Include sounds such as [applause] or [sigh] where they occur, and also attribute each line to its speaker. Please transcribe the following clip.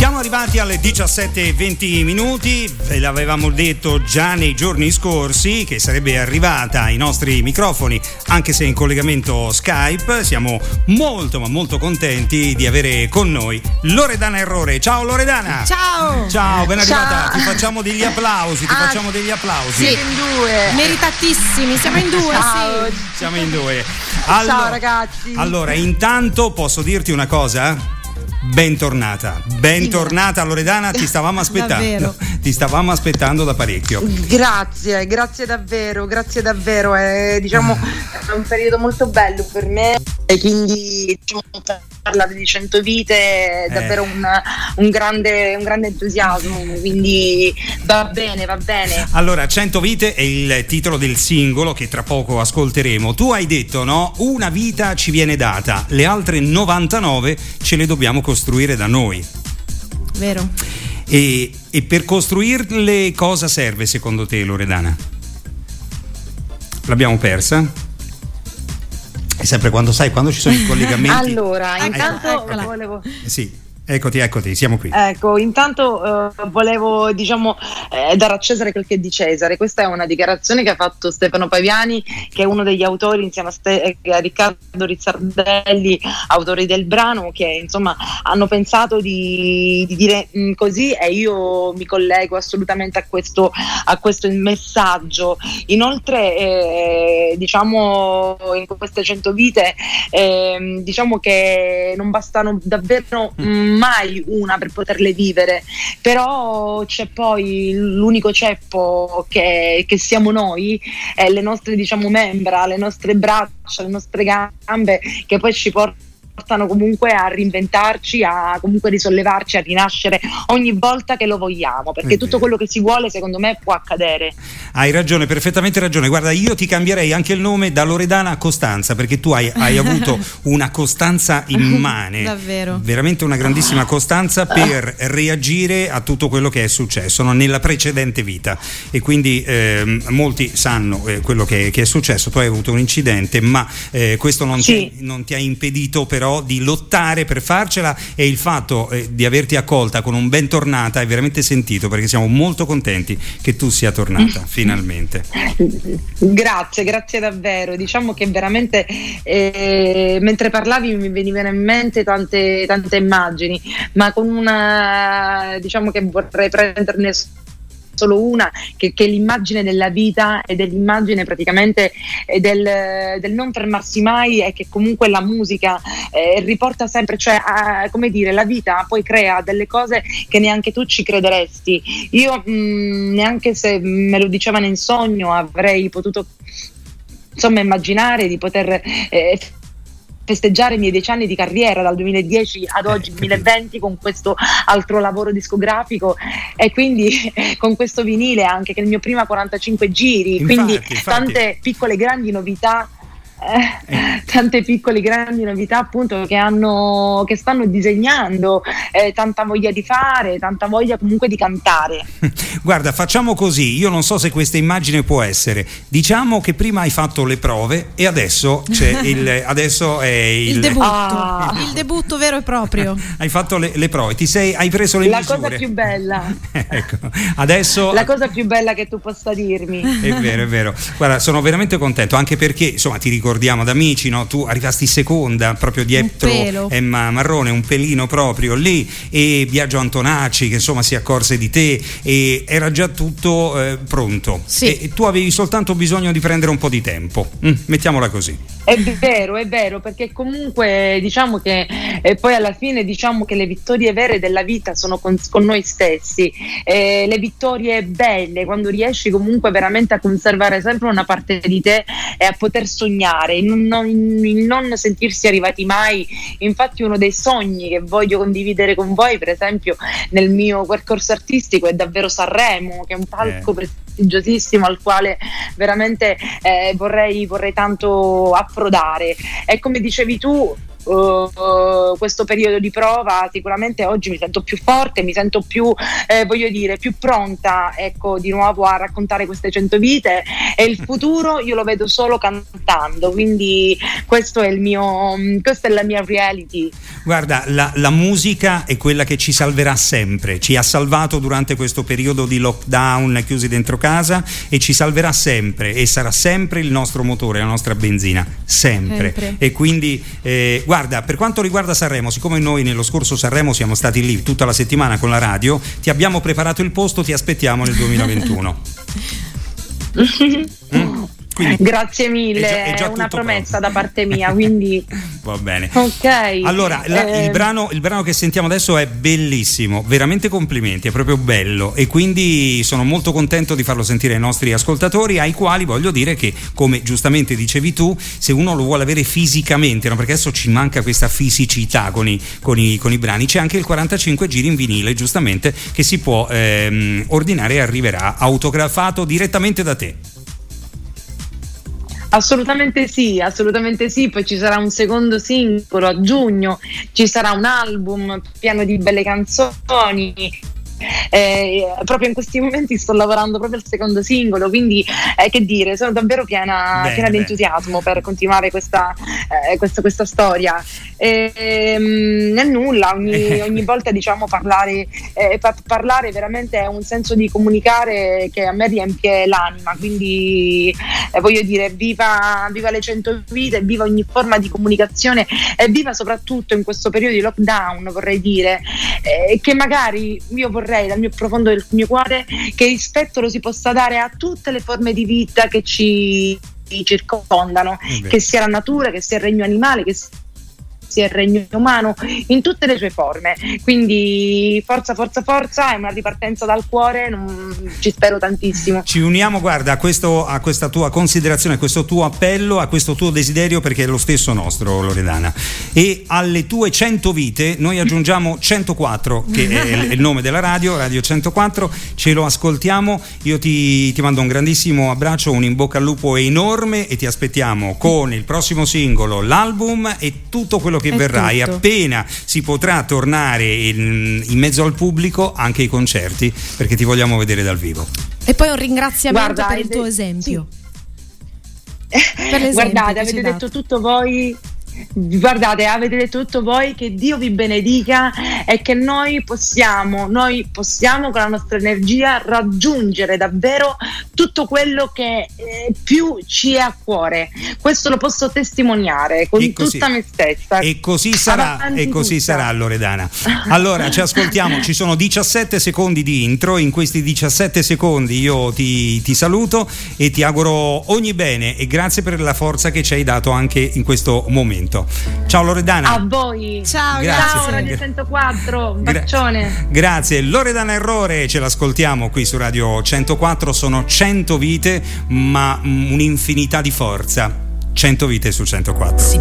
Speaker 1: Siamo arrivati alle 17.20 minuti, ve l'avevamo detto già nei giorni scorsi che sarebbe arrivata ai nostri microfoni, anche se in collegamento Skype. Siamo molto ma molto contenti di avere con noi Loredana Errore. Ciao Loredana!
Speaker 2: Ciao!
Speaker 1: Ciao, ben arrivata. Ciao. Ti facciamo degli applausi, ti ah, facciamo degli applausi.
Speaker 2: Sì, in due. Meritatissimi, siamo in due,
Speaker 1: Ciao. sì. Siamo in due.
Speaker 3: Allora, Ciao ragazzi.
Speaker 1: Allora, intanto posso dirti una cosa? Bentornata, bentornata Loredana, ti stavamo [laughs] aspettando. ti stavamo aspettando da parecchio.
Speaker 3: Grazie, grazie davvero, grazie davvero. È, diciamo, è un periodo molto bello per me e quindi diciamo, parlare di 100 vite è eh. davvero un, un, grande, un, grande, entusiasmo, quindi va bene, va bene.
Speaker 1: Allora, 100 vite è il titolo del singolo che tra poco ascolteremo. Tu hai detto, no? Una vita ci viene data, le altre 99 ce le dobbiamo costruire da noi.
Speaker 2: Vero.
Speaker 1: E, e per costruirle cosa serve secondo te, Loredana? L'abbiamo persa? È sempre quando sai, quando ci sono i [laughs] collegamenti.
Speaker 3: allora, intanto ecco, volevo.
Speaker 1: Sì. Eccoti, eccoti, siamo qui.
Speaker 3: Ecco, intanto uh, volevo diciamo, eh, dare a Cesare quel che è di Cesare. Questa è una dichiarazione che ha fatto Stefano Paviani, che è uno degli autori insieme a, Ste- a Riccardo Rizzardelli, autori del brano, che insomma hanno pensato di, di dire mh, mm, così e io mi collego assolutamente a questo, a questo messaggio. Inoltre, eh, diciamo, in queste cento vite, eh, diciamo che non bastano davvero... Mh, mm, mai una per poterle vivere, però c'è poi l'unico ceppo che, che siamo noi, eh, le nostre diciamo membra, le nostre braccia, le nostre gambe che poi ci portano portano comunque a reinventarci, a comunque risollevarci, a rinascere ogni volta che lo vogliamo, perché tutto quello che si vuole secondo me può accadere.
Speaker 1: Hai ragione, perfettamente ragione. Guarda, io ti cambierei anche il nome da Loredana a Costanza, perché tu hai, hai avuto [laughs] una costanza immane,
Speaker 2: davvero,
Speaker 1: veramente una grandissima costanza per reagire a tutto quello che è successo no? nella precedente vita e quindi eh, molti sanno eh, quello che, che, è successo, tu hai avuto un incidente, ma eh, questo non, sì. ti, non ti ha impedito però però di lottare per farcela e il fatto eh, di averti accolta con un bentornata è veramente sentito perché siamo molto contenti che tu sia tornata [laughs] finalmente.
Speaker 3: Grazie, grazie davvero. Diciamo che veramente eh, mentre parlavi mi venivano in mente tante, tante immagini, ma con una diciamo che vorrei prenderne solo una, che, che è l'immagine della vita e dell'immagine praticamente eh, del, del, non fermarsi mai e che comunque la musica eh, riporta sempre, cioè a, come dire, la vita poi crea delle cose che neanche tu ci crederesti. Io mh, mm, neanche se me lo dicevano in sogno avrei potuto insomma immaginare di poter eh, festeggiare i miei dieci anni di carriera dal 2010 ad eh, oggi, 2020, con questo altro lavoro discografico. E quindi [laughs] con questo vinile anche che è il mio prima 45 giri, infatti, quindi infatti. tante piccole grandi novità eh, tante piccole grandi novità appunto che, hanno, che stanno disegnando, eh, tanta voglia di fare, tanta voglia comunque di cantare. [laughs]
Speaker 1: Guarda, facciamo così, io non so se questa immagine può essere, diciamo che prima hai fatto le prove e adesso, [laughs] il, adesso è il,
Speaker 2: il debutto, ah. il debutto vero e proprio. [laughs]
Speaker 1: hai fatto le, le prove, ti sei, hai preso le
Speaker 3: La
Speaker 1: misure.
Speaker 3: cosa più bella.
Speaker 1: ecco, adesso...
Speaker 3: La cosa più bella che tu possa dirmi.
Speaker 1: È vero, è vero. Guarda, sono veramente contento, anche perché, insomma, ti ricordo ricordiamo da amici, no? tu arrivasti seconda proprio dietro Emma Marrone, un pelino proprio lì e Biagio Antonacci che insomma si accorse di te e era già tutto eh, pronto
Speaker 2: sì.
Speaker 1: e, e, tu avevi soltanto bisogno di prendere un po' di tempo, mm, mettiamola così.
Speaker 3: È vero, è vero, perché comunque diciamo che eh, poi alla fine diciamo che le vittorie vere della vita sono con, con noi stessi, eh, le vittorie belle, quando riesci comunque veramente a conservare sempre una parte di te e a poter sognare, il non, il non sentirsi arrivati mai. Infatti uno dei sogni che voglio condividere con voi, per esempio nel mio percorso artistico, è davvero Sanremo, che è un palco eh prestigiosissimo al quale veramente eh, vorrei, vorrei tanto approdare. E come dicevi tu, uh, questo periodo di prova, sicuramente oggi mi sento più forte, mi sento più, eh, voglio dire, più pronta ecco, di nuovo a raccontare queste cento vite e il futuro io lo vedo solo cantando, quindi questo è il mio, questa è la mia reality.
Speaker 1: Guarda, la, la musica è quella che ci salverà sempre, ci ha salvato durante questo periodo di lockdown chiusi dentro casa e ci salverà sempre e sarà sempre il nostro motore, la nostra benzina, sempre. sempre. E quindi, eh, guarda, per quanto riguarda Sanremo, siccome noi nello scorso Sanremo siamo stati lì tutta la settimana con la radio, ti abbiamo preparato il posto, ti aspettiamo nel 2021. [laughs]
Speaker 3: mm? Quindi Grazie mille, è, già, è, è una promessa pronto. da parte mia, quindi [laughs]
Speaker 1: va bene.
Speaker 3: Ok.
Speaker 1: Allora, la, eh... il, brano, il, brano, che sentiamo adesso è bellissimo, veramente complimenti, è proprio bello e quindi sono molto contento di farlo sentire ai nostri ascoltatori, ai quali voglio dire che, come giustamente dicevi tu, se uno lo vuole avere fisicamente, no? perché adesso ci manca questa fisicità con i, con i, con i brani, c'è anche il 45 giri in vinile, giustamente, che si può ehm, ordinare e arriverà autografato direttamente da te.
Speaker 3: Assolutamente sì, assolutamente sì, poi ci sarà un secondo singolo a giugno, ci sarà un album pieno di belle canzoni eh, proprio in questi momenti sto lavorando proprio al secondo singolo, quindi eh, che dire, sono davvero piena, bene, piena di entusiasmo per continuare questa, eh, questa, questa storia. E, ehm, è nulla, ogni, [laughs] ogni, volta diciamo parlare, eh, parlare veramente è un senso di comunicare che a me riempie l'anima, quindi eh, voglio dire, viva, viva le cento vite, viva ogni forma di comunicazione e viva soprattutto in questo periodo di lockdown, vorrei dire, eh, che magari io vorrei vorrei dal mio profondo del mio cuore che rispetto lo si possa dare a tutte le forme di vita che ci circondano, eh che sia la natura, che sia il regno animale, che sia il regno umano in tutte le sue forme. Quindi forza, forza, forza, è una ripartenza dal cuore, non, ci spero tantissimo.
Speaker 1: Ci uniamo, guarda, a, questo, a questa tua considerazione, a questo tuo appello, a questo tuo desiderio perché è lo stesso nostro, Loredana. E alle tue 100 vite noi aggiungiamo 104, che è il nome della radio, Radio 104, ce lo ascoltiamo. Io ti, ti mando un grandissimo abbraccio, un in bocca al lupo enorme e ti aspettiamo con il prossimo singolo, l'album e tutto quello che verrà e appena si potrà tornare in, in, mezzo al pubblico anche i concerti perché ti vogliamo vedere dal vivo.
Speaker 2: E poi un ringraziamento Guarda, per il tuo esempio.
Speaker 3: Sì. Guardate, avete detto tutto voi guardate, avete detto tutto voi, che Dio vi benedica e che noi possiamo, noi possiamo con la nostra energia raggiungere davvero tutto quello che eh, più ci è a cuore. Questo lo posso testimoniare con tutta me stessa.
Speaker 1: E così sarà, e così tutta. sarà Loredana. [laughs] Allora, ci ascoltiamo, ci sono 17 secondi di intro, in questi 17 secondi io ti, ti saluto e ti auguro ogni bene e grazie per la forza che ci hai dato anche in questo momento momento. Ciao Loredana.
Speaker 3: A voi.
Speaker 2: Ciao,
Speaker 3: grazie. Ciao Radio 104, un bacione.
Speaker 1: Grazie. Loredana Errore, ce l'ascoltiamo qui su Radio 104, sono 100 vite, ma un'infinità di forza. 100 vite su 104.